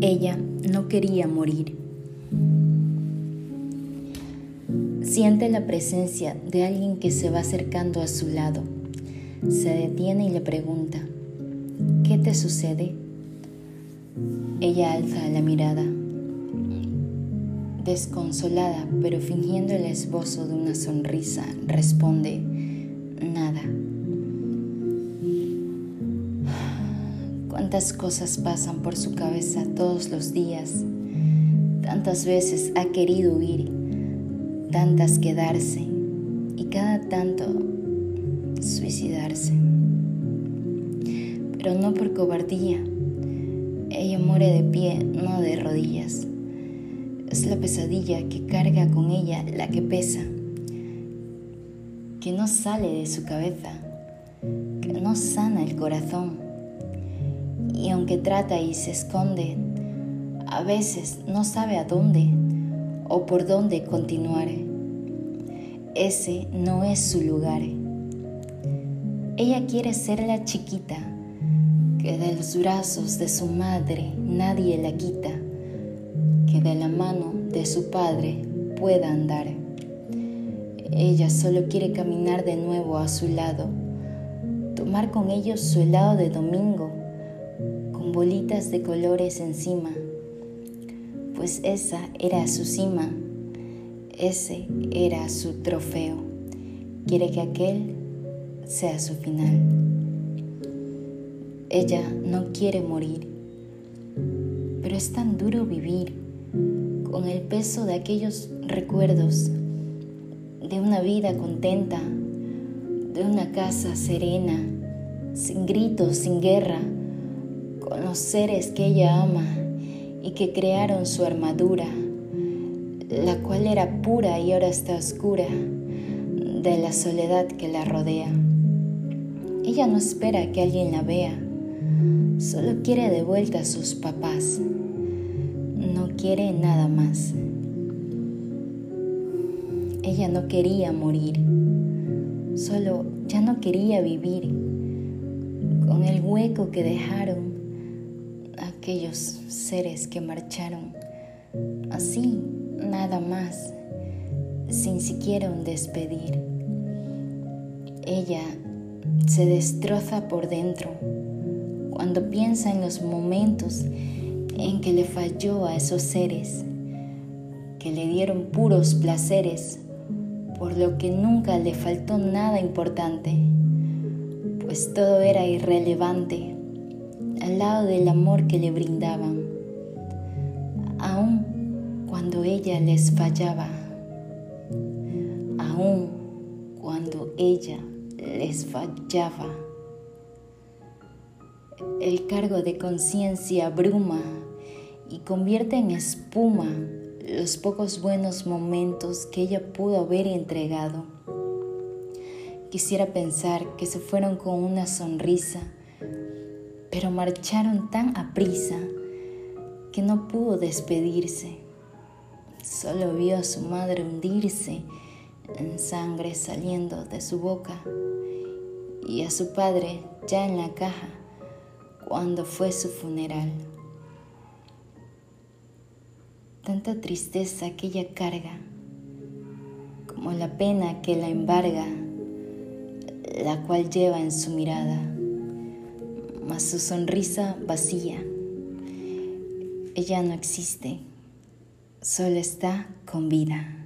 Ella no quería morir. Siente la presencia de alguien que se va acercando a su lado. Se detiene y le pregunta, ¿qué te sucede? Ella alza la mirada, desconsolada, pero fingiendo el esbozo de una sonrisa, responde, nada. Cuántas cosas pasan por su cabeza todos los días. Tantas veces ha querido huir, tantas quedarse y cada tanto suicidarse. Pero no por cobardía. Ella muere de pie, no de rodillas. Es la pesadilla que carga con ella la que pesa, que no sale de su cabeza, que no sana el corazón y aunque trata y se esconde, a veces no sabe a dónde o por dónde continuar. Ese no es su lugar. Ella quiere ser la chiquita que de los brazos de su madre nadie la quita, que de la mano de su padre pueda andar. Ella solo quiere caminar de nuevo a su lado, tomar con ellos su helado de domingo bolitas de colores encima, pues esa era su cima, ese era su trofeo. Quiere que aquel sea su final. Ella no quiere morir, pero es tan duro vivir con el peso de aquellos recuerdos de una vida contenta, de una casa serena, sin gritos, sin guerra con los seres que ella ama y que crearon su armadura, la cual era pura y ahora está oscura de la soledad que la rodea. Ella no espera que alguien la vea, solo quiere de vuelta a sus papás, no quiere nada más. Ella no quería morir, solo ya no quería vivir con el hueco que dejaron aquellos seres que marcharon así, nada más, sin siquiera un despedir. Ella se destroza por dentro cuando piensa en los momentos en que le falló a esos seres, que le dieron puros placeres, por lo que nunca le faltó nada importante, pues todo era irrelevante al lado del amor que le brindaban, aun cuando ella les fallaba, aun cuando ella les fallaba. El cargo de conciencia abruma y convierte en espuma los pocos buenos momentos que ella pudo haber entregado. Quisiera pensar que se fueron con una sonrisa pero marcharon tan aprisa que no pudo despedirse. Solo vio a su madre hundirse en sangre saliendo de su boca y a su padre ya en la caja cuando fue su funeral. Tanta tristeza que ella carga, como la pena que la embarga, la cual lleva en su mirada mas su sonrisa vacía. Ella no existe, solo está con vida.